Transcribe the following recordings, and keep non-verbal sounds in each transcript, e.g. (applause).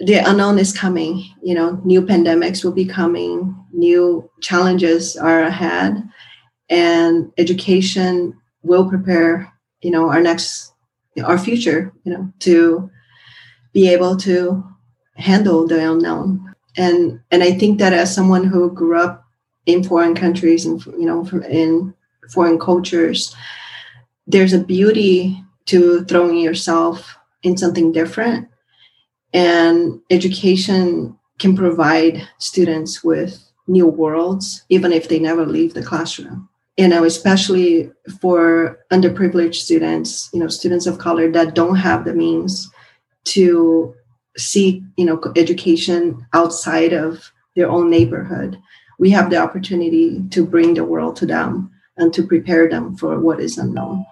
the unknown is coming. You know, new pandemics will be coming, new challenges are ahead, and education will prepare, you know, our next, our future, you know, to be able to handle the unknown. And and I think that as someone who grew up in foreign countries and you know from in foreign cultures, there's a beauty to throwing yourself in something different and education can provide students with new worlds, even if they never leave the classroom. You know, especially for underprivileged students, you know, students of color that don't have the means to seek, you know, education outside of their own neighborhood. We have the opportunity to bring the world to them and to prepare them for what is unknown.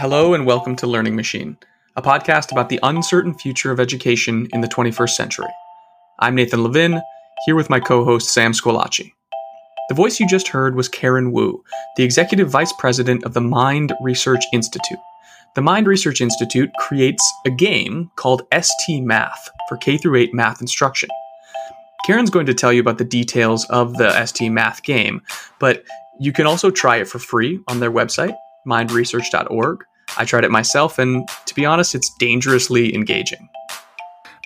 Hello, and welcome to Learning Machine, a podcast about the uncertain future of education in the 21st century. I'm Nathan Levin, here with my co host Sam Squillace. The voice you just heard was Karin Wu, the Executive Vice President of the Mind Research Institute. The Mind Research Institute creates a game called ST Math for K 8 math instruction. Karin's going to tell you about the details of the ST Math game, but you can also try it for free on their website, mindresearch.org. I tried it myself, and to be honest, it's dangerously engaging.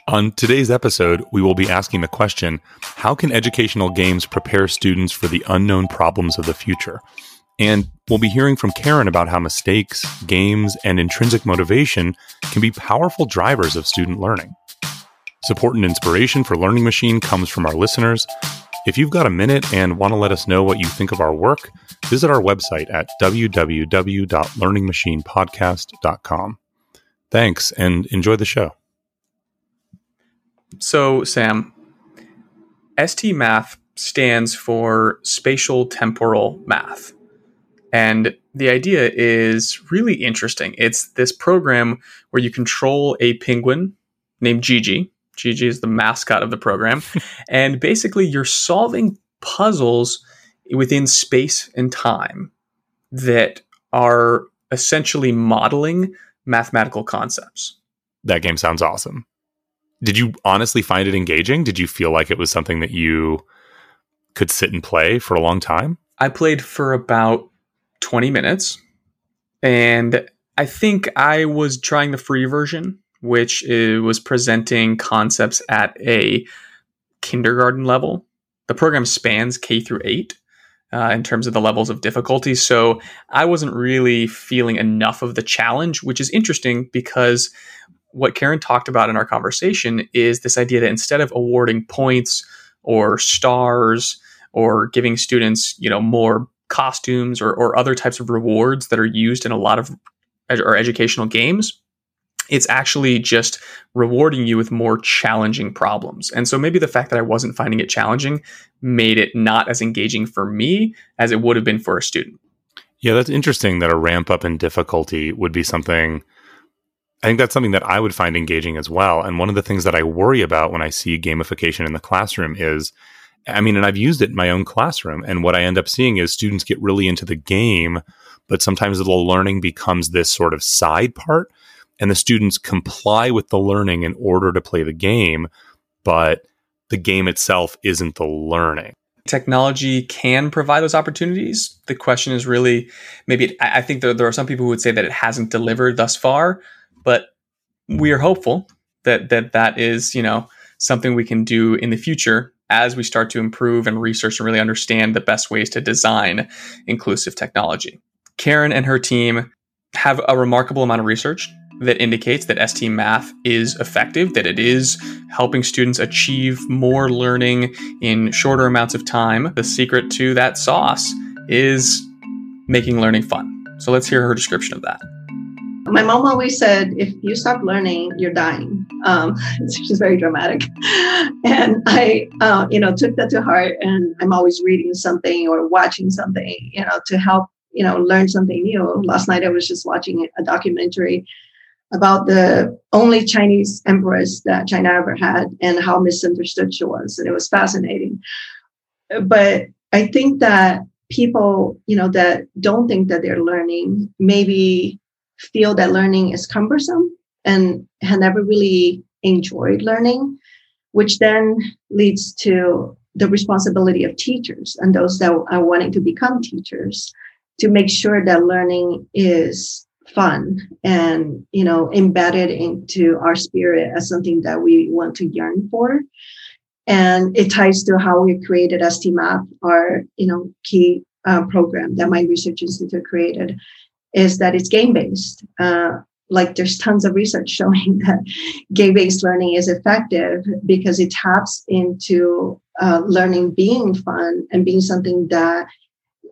On today's episode, we will be asking the question How can educational games prepare students for the unknown problems of the future? And we'll be hearing from Karen about how mistakes, games, and intrinsic motivation can be powerful drivers of student learning. Support and inspiration for Learning Machine comes from our listeners, if you've got a minute and want to let us know what you think of our work, visit our website at www.learningmachinepodcast.com. Thanks and enjoy the show. So, Sam, ST Math stands for Spatial Temporal Math. And the idea is really interesting. It's this program where you control a penguin named Gigi, Gigi is the mascot of the program. (laughs) and basically, you're solving puzzles within space and time that are essentially modeling mathematical concepts. That game sounds awesome. Did you honestly find it engaging? Did you feel like it was something that you could sit and play for a long time? I played for about 20 minutes and I think I was trying the free version which was presenting concepts at a kindergarten level. The program spans K through eight. Uh, in terms of the levels of difficulty. So I wasn't really feeling enough of the challenge, which is interesting because what Karin talked about in our conversation is this idea that instead of awarding points or stars or giving students, you know, more costumes or, or other types of rewards that are used in a lot of ed- or educational games, it's actually just rewarding you with more challenging problems. And so maybe the fact that I wasn't finding it challenging made it not as engaging for me as it would have been for a student. Yeah, that's interesting that a ramp up in difficulty would be something. I think that's something that I would find engaging as well. And one of the things that I worry about when I see gamification in the classroom is I mean, and I've used it in my own classroom. And what I end up seeing is students get really into the game, but sometimes the learning becomes this sort of side part and the students comply with the learning in order to play the game, but the game itself isn't the learning. Technology can provide those opportunities. The question is really maybe it, I think there, there are some people who would say that it hasn't delivered thus far, but we are hopeful that that that is you know something we can do in the future as we start to improve and research and really understand the best ways to design inclusive technology. Karin and her team have a remarkable amount of research that indicates that ST Math is effective, that it is helping students achieve more learning in shorter amounts of time. The secret to that sauce is making learning fun. So let's hear her description of that. My mom always said, if you stop learning, you're dying. Um, (laughs) she's very dramatic. And I, uh, you know, took that to heart and I'm always reading something or watching something, you know, to help, you know, learn something new. Last night I was just watching a documentary about the only Chinese empress that China ever had and how misunderstood she was. And it was fascinating. But I think that people, you know, that don't think that they're learning maybe feel that learning is cumbersome and have never really enjoyed learning, which then leads to the responsibility of teachers and those that are wanting to become teachers to make sure that learning is fun and you know embedded into our spirit as something that we want to yearn for and it ties to how we created STMath, our you know key uh, program that Mind Research Institute created, is that it's game based. Uh, like there's tons of research (laughs) showing that game based learning is effective because it taps into uh, learning being fun and being something that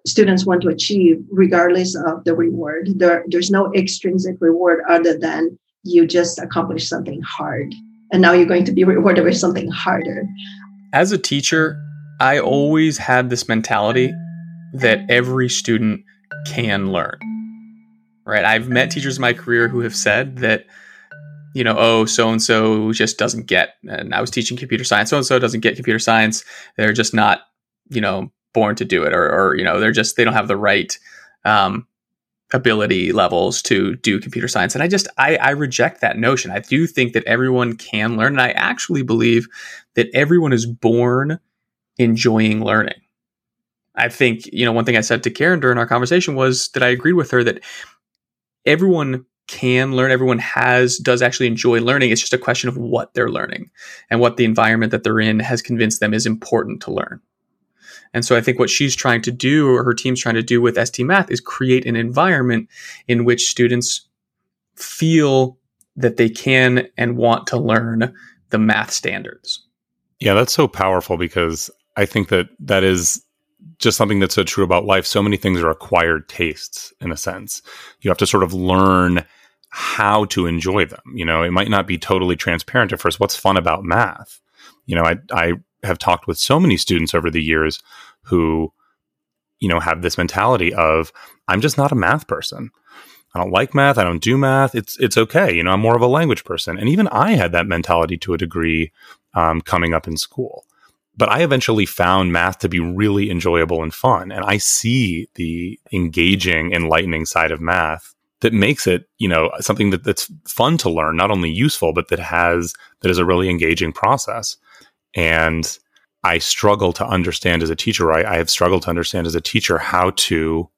students want to achieve regardless of the reward. There, there's no extrinsic reward other than you just accomplish something hard. And now you're going to be rewarded with something harder. As a teacher, I always had this mentality that every student can learn. Right? I've met teachers in my career who have said that you know, oh, so and so just doesn't get. And I was teaching computer science. So and so doesn't get computer science. They're just not, you know, born to do it, or, or you know, they're just they don't have the right um, ability levels to do computer science. And I just I, I reject that notion. I do think that everyone can learn, and I actually believe that everyone is born enjoying learning. I think, you know, one thing I said to Karin during our conversation was that I agreed with her that everyone can learn, everyone has, does actually enjoy learning. It's just a question of what they're learning and what the environment that they're in has convinced them is important to learn. And so I think what she's trying to do, or her team's trying to do with ST Math, is create an environment in which students feel that they can and want to learn the math standards. Yeah, that's so powerful because I think that that is just something that's so true about life. So many things are acquired tastes in a sense. You have to sort of learn how to enjoy them. You know, it might not be totally transparent at first. What's fun about math? You know, I, I have talked with so many students over the years who, you know, have this mentality of, I'm just not a math person. I don't like math. I don't do math. It's it's okay. You know, I'm more of a language person. And even I had that mentality to a degree um, coming up in school. But I eventually found math to be really enjoyable and fun. And I see the engaging, enlightening side of math that makes it, you know, something that, that's fun to learn, not only useful, but that has that is a really engaging process. And I struggle to understand as a teacher, I, I have struggled to understand as a teacher how to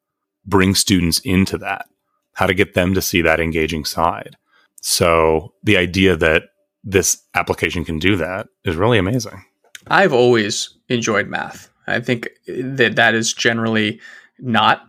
bring students into that, how to get them to see that engaging side. So the idea that this application can do that is really amazing. I've always enjoyed math. I think that that is generally not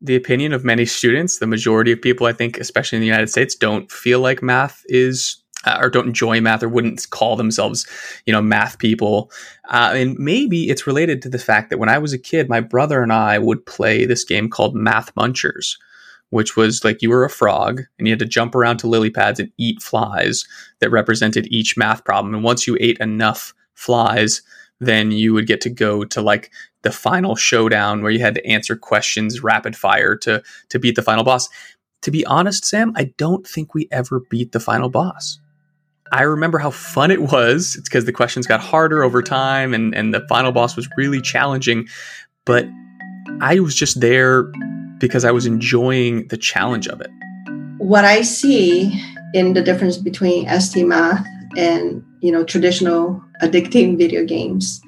the opinion of many students. The majority of people, I think, especially in the United States, don't feel like math is uh, or don't enjoy math or wouldn't call themselves, you know, math people. Uh, and maybe it's related to the fact that when I was a kid, my brother and I would play this game called Math Munchers, which was like you were a frog and you had to jump around to lily pads and eat flies that represented each math problem. And once you ate enough flies, then you would get to go to like the final showdown where you had to answer questions rapid fire to to beat the final boss. To be honest, Sam, I don't think we ever beat the final boss. I remember how fun it was. It's because the questions got harder over time and, and the final boss was really challenging. But I was just there because I was enjoying the challenge of it. What I see in the difference between ST math and you know traditional addicting video games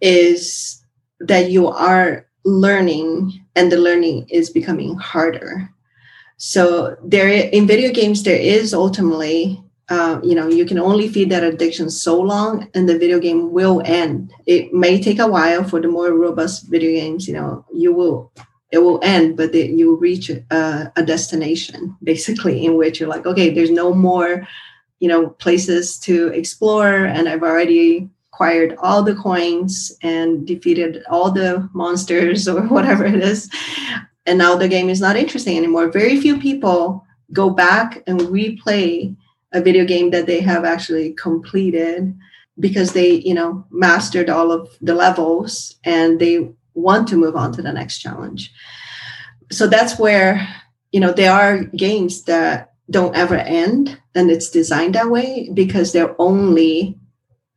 is that you are learning and the learning is becoming harder. So there in video games there is ultimately uh, you know you can only feed that addiction so long and the video game will end. It may take a while for the more robust video games you know you will it will end but the, you reach a, a destination basically in which you're like okay there's no more you know places to explore and i've already acquired all the coins and defeated all the monsters or (laughs) whatever it is. And now the game is not interesting anymore. Very few people go back and replay a video game that they have actually completed because they you know mastered all of the levels and they want to move on to the next challenge. So that's where you know there are games that don't ever end and it's designed that way because they're only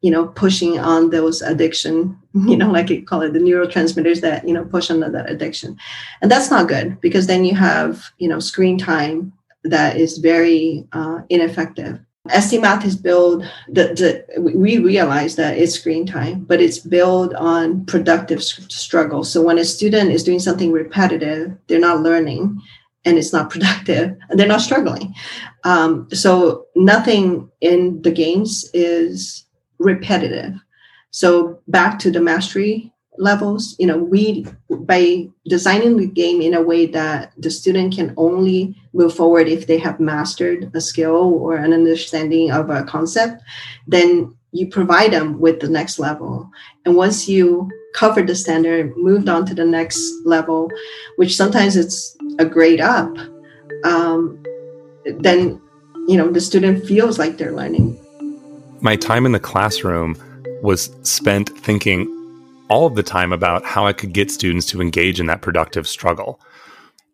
you know pushing on those addiction (laughs) you know like you call it the neurotransmitters that you know push on that addiction. And that's not good because then you have you know screen time that is very uh, ineffective. ST Math is built, the, the, we realize that it's screen time, but it's built on productive struggle. So when a student is doing something repetitive, they're not learning and it's not (laughs) productive and they're not struggling. Um, so nothing in the games is repetitive. So back to the mastery levels you know we by designing the game in a way that the student can only move forward if they have mastered a skill or an understanding of a concept then you provide them with the next level. And once you covered the standard moved on to the next level which sometimes it's a grade up um, then you know the student feels like they're learning. My time in the classroom was spent thinking all of the time about how I could get students to engage in that productive struggle.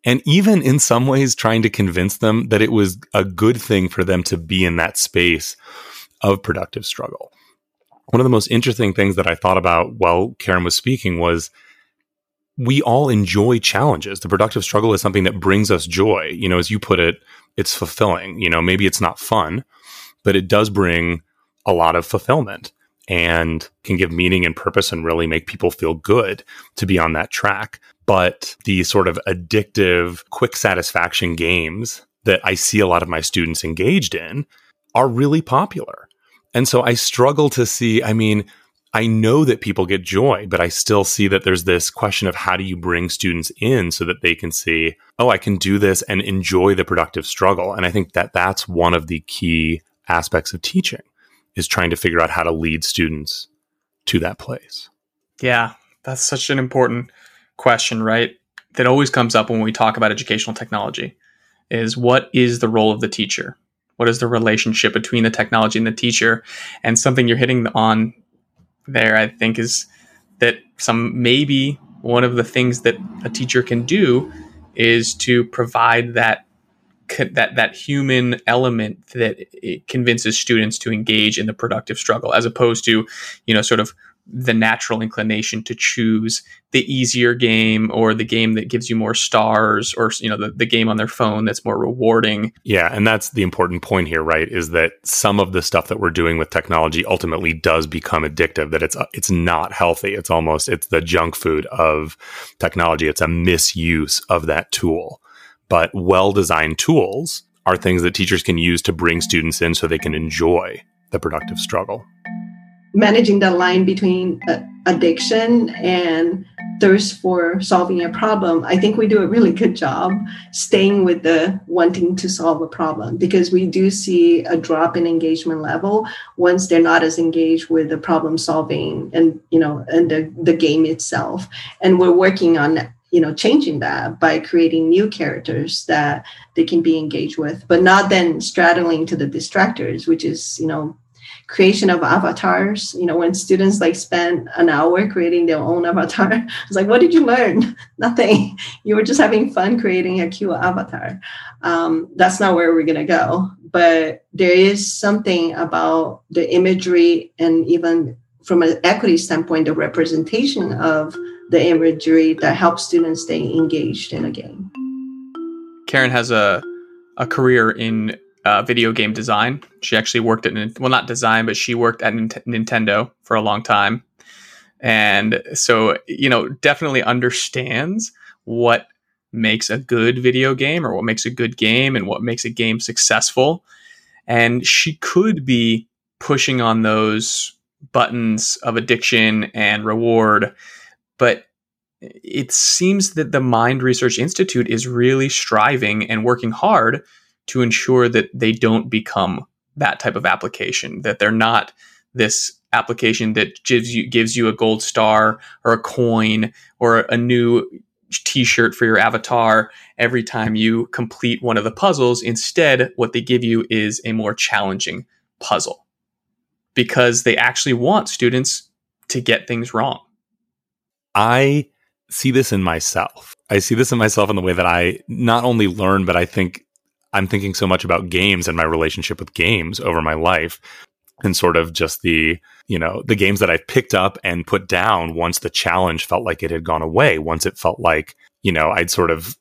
And even in some ways, trying to convince them that it was a good thing for them to be in that space of productive struggle. One of the most interesting things that I thought about while Karin was speaking was we all enjoy challenges. The productive struggle is something that brings us joy. You know, as you put it, it's fulfilling. You know, maybe it's not fun, but it does bring a lot of fulfillment and can give meaning and purpose and really make people feel good to be on that track. But the sort of addictive, quick satisfaction games that I see a lot of my students engaged in are really popular. And so I struggle to see, I mean, I know that people get joy, but I still see that there's this question of how do you bring students in so that they can see, oh, I can do this and enjoy the productive struggle. And I think that that's one of the key aspects of teaching is trying to figure out how to lead students to that place. Yeah, that's such an important question, right? That always comes up when we talk about educational technology is what is the role of the teacher? What is the relationship between the technology and the teacher? And something you're hitting on there, I think, is that some maybe one of the things that a teacher can do is to provide that that that human element that convinces students to engage in the productive struggle as opposed to you know sort of the natural inclination to choose the easier game or the game that gives you more stars or you know the, the game on their phone that's more rewarding. Yeah and that's the important point here right is that some of the stuff that we're doing with technology ultimately does become addictive that it's it's not healthy. It's almost it's the junk food of technology. It's a misuse of that tool but well designed tools are things that teachers can use to bring students in so they can enjoy the productive struggle. Managing the line between uh, addiction and thirst for solving a problem, I think we do a really good job staying with the wanting to solve a problem because we do see a drop in engagement level once they're not as engaged with the problem solving and you know and the, the game itself. And we're working on you know changing that by creating new characters that they can be engaged with but not then straddling to the distractors which is you know creation of avatars. You know when students like spend an hour creating their own avatar (laughs) it's like what did you learn? (laughs) Nothing. You were just having fun creating a cute avatar. Um, that's not where we're going to go but there is something about the imagery and even from an equity standpoint the representation of the imagery that helps students stay engaged in a game. Karin has a a career in uh, video game design. She actually worked at well, not design, but she worked at Nintendo for a long time, and so you know definitely understands what makes a good video game or what makes a good game and what makes a game successful. And she could be pushing on those buttons of addiction and reward but it seems that the Mind Research Institute is really striving and working hard to ensure that they don't become that type of application, that they're not this application that gives you gives you a gold star or a coin or a new t-shirt for your avatar every time you complete one of the puzzles. Instead what they give you is a more challenging puzzle because they actually want students to get things wrong I see this in myself. I see this in myself in the way that I not only learn, but I think I'm thinking so much about games and my relationship with games over my life and sort of just the, you know, the games that I picked up and put down once the challenge felt like it had gone away, once it felt like, you know, I'd sort of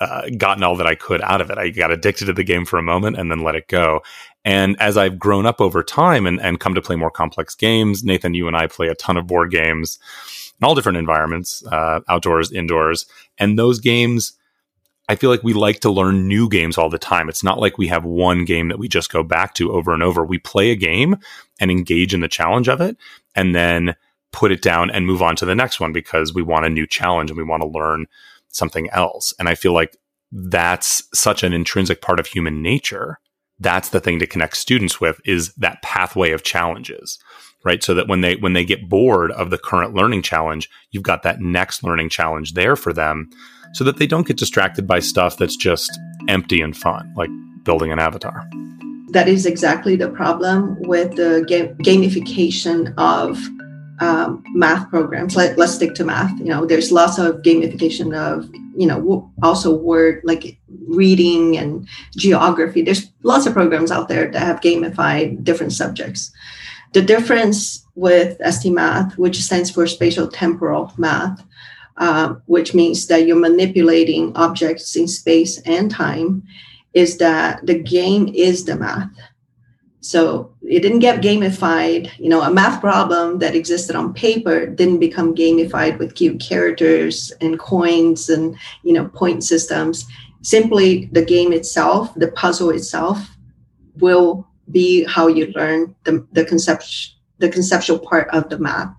uh, gotten all that I could out of it. I got addicted to the game for a moment and then let it go. And as I've grown up over time and, and come to play more complex games, Nathan, you and I play a ton of board games in all different environments, uh, outdoors, indoors. And those games, I feel like we like to learn new games all the time. It's not like we have one game that we just go back to over and over. We play a game and engage in the challenge of it and then put it down and move on to the next one because we want a new challenge and we want to learn something else. And I feel like that's such an intrinsic part of human nature. That's the thing to connect students with is that pathway of challenges right? So that when they when they get bored of the current learning challenge, you've got that next learning challenge there for them so that they don't get distracted by stuff that's just empty and fun, like building an avatar. That is exactly the problem with the ga- gamification of um, math programs. Let, let's stick to math. You know, there's lots of gamification of, you know, also word like reading and geography. There's lots of programs out there that have gamified different subjects. The difference with ST Math, which stands for spatial temporal math, uh, which means that you're manipulating objects in space and time, is that the game is the math. So it didn't get gamified. You know, a math problem that existed on paper didn't become gamified with cute characters and coins and you know point systems. Simply, the game itself, the puzzle itself, will be how you learn the, the concept the conceptual part of the math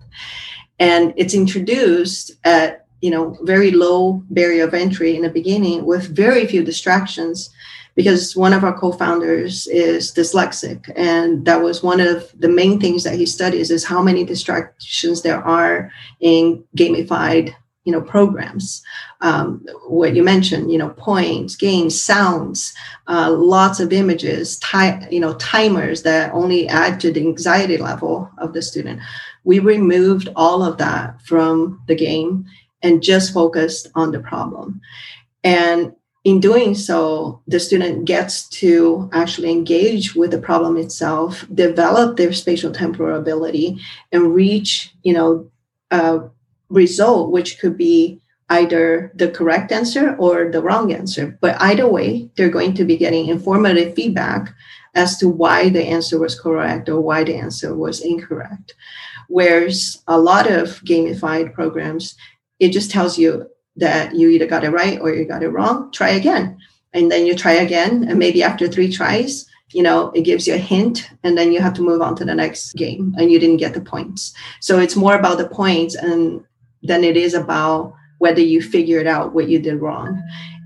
and it's introduced at you know very low barrier of entry in the beginning with very few distractions because one of our co-founders is dyslexic. And that was one of the main things that he studies is how many distractions there are in gamified you know programs. Um, what you mentioned you know points games sounds uh, lots of images ti- you know timers that only add to the anxiety level of the student. We removed all of that from the game and just focused on the problem. And in doing so the student gets to actually engage with the problem itself develop their spatial temporal ability and reach you know uh, result, which could be either the correct answer or the wrong answer. But either way, they're going to be getting informative feedback as to why the answer was correct or why the answer was incorrect. Whereas a lot of gamified programs, it just tells you that you either got it right or you got it wrong, try again. And then you try again. And maybe after three tries, you know it gives you a hint and then you have to move on to the next game and you didn't get the points so it's more about the points and than it is about whether you figured out what you did wrong.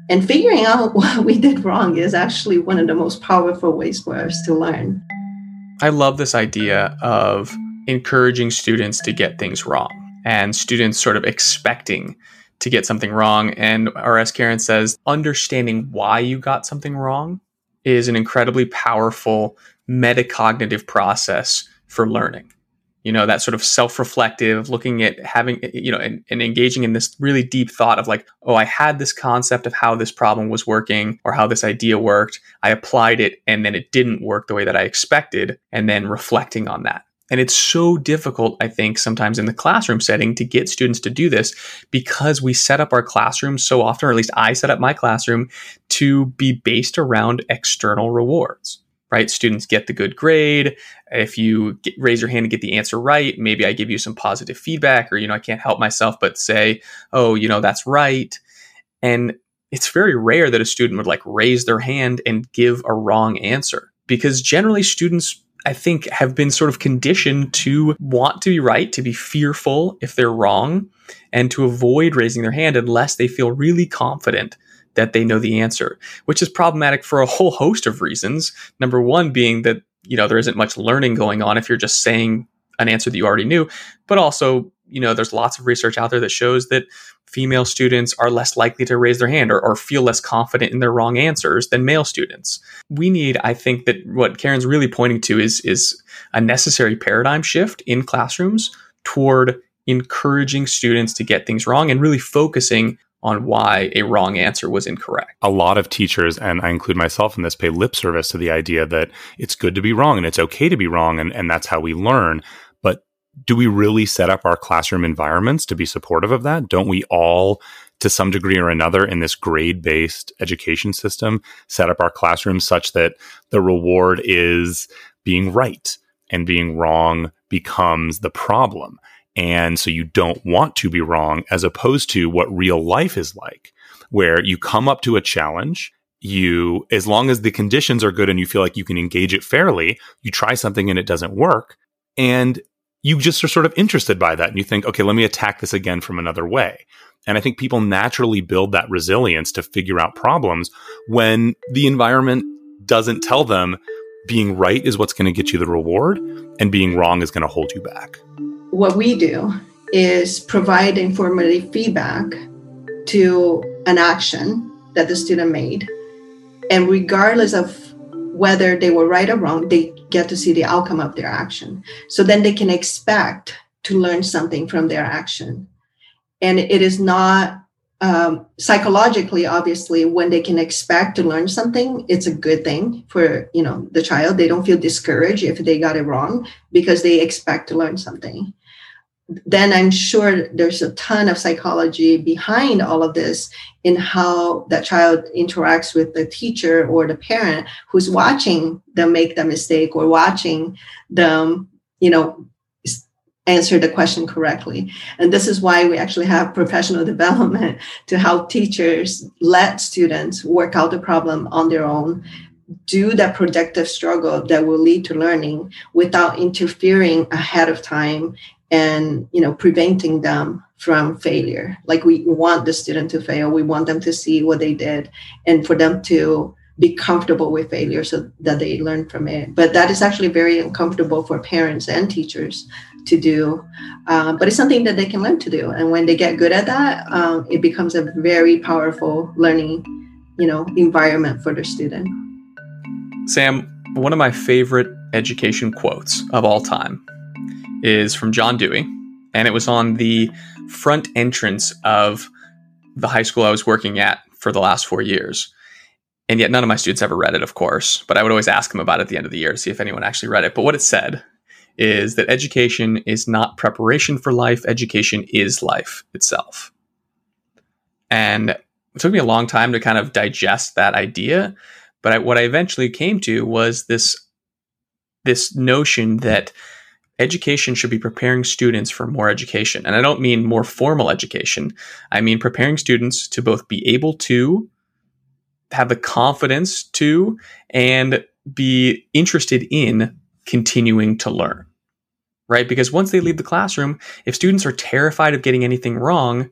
And figuring out (laughs) what we did wrong is actually one of the most powerful ways for us to learn. I love this idea of encouraging students to get things wrong and students sort of expecting to get something wrong. And, or as Karin says, understanding why you got something wrong is an incredibly powerful metacognitive process for learning you know that sort of self-reflective looking at having eh, you know and, and, engaging in this really deep thought of like oh i had this concept of how this problem was working or how this idea worked. I applied it and then it didn't work the way that i expected and then reflecting on that. And it's so difficult, I think, sometimes in the classroom setting to get students to do this because we set up our classroom so often, or at least I set up my classroom to be based around external rewards right? Students get the good grade. If you get, raise your hand and get the answer right, maybe I give you some positive feedback, or, you know, I can't help myself but say, oh, you know, that's right. And it's very rare that a student would like raise their hand and give a wrong answer because generally students I think have been sort of conditioned to want to be right, to be fearful if they're wrong, and to avoid raising their hand unless they feel really confident that they know the answer, which is problematic for a whole host of reasons. Number one being that, you know, there isn't much learning going on if you're just saying an answer that you already knew, but also, you know, there's lots of research out there that shows that female students are less likely to raise their hand or, or feel less confident in their wrong answers than male students. We need, I think that what Karin's really pointing to is, is a necessary paradigm shift in classrooms toward encouraging students to get things wrong and really focusing on why a wrong answer was incorrect. A lot of teachers, and I include myself in this, pay lip service to the idea that it's good to be wrong and it's okay to be wrong, and, and that's how we learn. But do we really set up our classroom environments to be supportive of that? Don't we all to some degree or another in this grade based education system set up our classrooms such that the reward is being right and being wrong becomes the problem. And so you don't want to be wrong as opposed to what real life is like, where you come up to a challenge. You, as long as the conditions are good and you feel like you can engage it fairly, you try something and it doesn't work. And you just are sort of interested by that and you think, okay, let me attack this again from another way. And I think people naturally build that resilience to figure out problems when the environment doesn't tell them being right is what's going to get you the reward and being wrong is going to hold you back. What we do is provide informative feedback to an action that the student made. And regardless of whether they were right or wrong, they get to see the outcome of their action. So then they can expect to learn something from their action. And it is not um, psychologically obviously when they can expect to learn something it's a good thing for you know the child they don't feel discouraged if they got it wrong because they expect to learn something then i'm sure there's a ton of psychology behind all of this in how that child interacts with the teacher or the parent who's watching them make the mistake or watching them you know answer the question correctly. And this is why we actually have professional (laughs) development to help teachers let students work out the problem on their own, do that productive struggle that will lead to learning without interfering ahead of time and you know preventing them from failure like we want the student to fail we want them to see what they did and for them to be comfortable with failure so that they learn from it. But that is actually very uncomfortable for parents and teachers to do. Uh, but it's something that they can learn to do. And when they get good at that, um, it becomes a very powerful learning, you know, environment for the student. Sam, one of my favorite education quotes of all time is from John Dewey, and it was on the front entrance of the high school I was working at for the last four years. And yet, none of my students ever read it, of course. But I would always ask them about it at the end of the year to see if anyone actually read it. But what it said is that education is not preparation for life, education is life itself. And it took me a long time to kind of digest that idea. But I, what I eventually came to was this, this notion that education should be preparing students for more education. And I don't mean more formal education, I mean preparing students to both be able to have the confidence to and be interested in continuing to learn. Right? Because once they leave the classroom, if students are terrified of getting anything wrong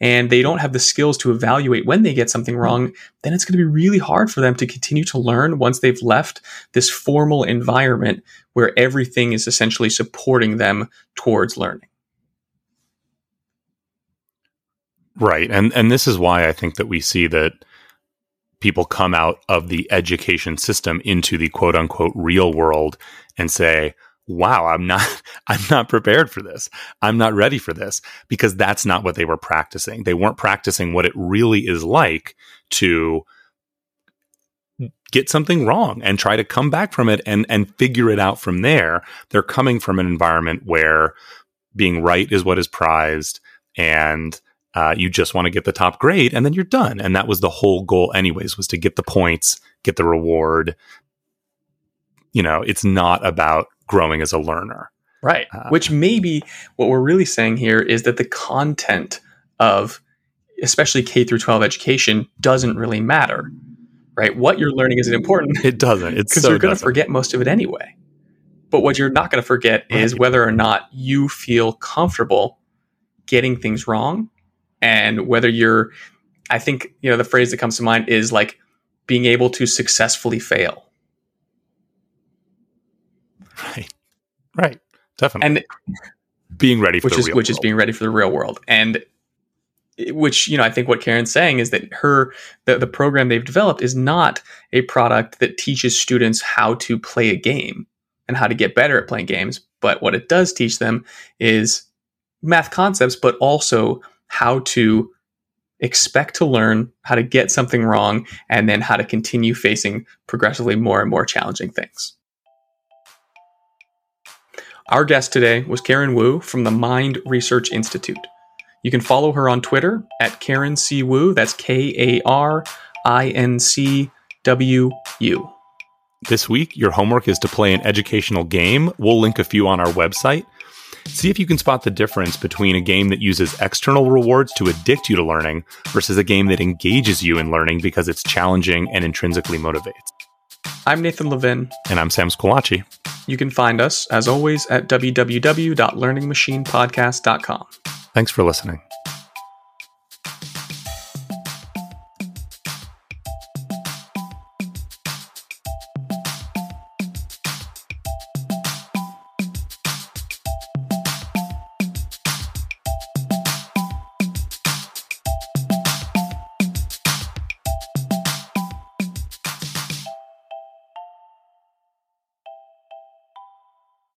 and they don't have the skills to evaluate when they get something wrong, then it's going to be really hard for them to continue to learn once they've left this formal environment where everything is essentially supporting them towards learning. Right. And and this is why I think that we see that people come out of the education system into the quote unquote real world and say, wow, I'm not, (laughs) I'm not prepared for this. I'm not ready for this because that's not what they were practicing. They weren't practicing what it really is like to get something wrong and try to come back from it and, and figure it out from there. They're coming from an environment where being right is what is prized and uh, you just want to get the top grade and then you're done. And that was the whole goal, anyways, was to get the points, get the reward. You know, it's not about growing as a learner. Right. Uh, Which maybe what we're really saying here is that the content of especially K through 12 education doesn't really matter. Right? What you're learning isn't important. It doesn't. It's (laughs) because so you're going to forget most of it anyway. But what you're not going to forget right. is whether or not you feel comfortable getting things wrong and whether you're i think you know the phrase that comes to mind is like being able to successfully fail right. Right. Definitely. And being ready which is which world. is being ready for the real world. And eh, which you know i think what Karin's saying is that her the, the program they've developed is not a product that teaches students how to play a game and how to get better at playing games. But what it does teach them is math concepts but also how to expect to learn, how to get something wrong, and then how to continue facing progressively more and more challenging things. Our guest today was Karin Wu from the Mind Research Institute. You can follow her on Twitter at Karin C. Wu. That's K A R I N C W U. This week, your homework is to play an educational game. We'll link a few on our website. See if you can spot the difference between a game that uses external rewards to addict you to learning versus a game that engages you in learning because it's challenging and intrinsically motivates. I'm Nathan Levin. And I'm Sam Squillace. You can find us, as always, at www.learningmachinepodcast.com. Thanks for listening.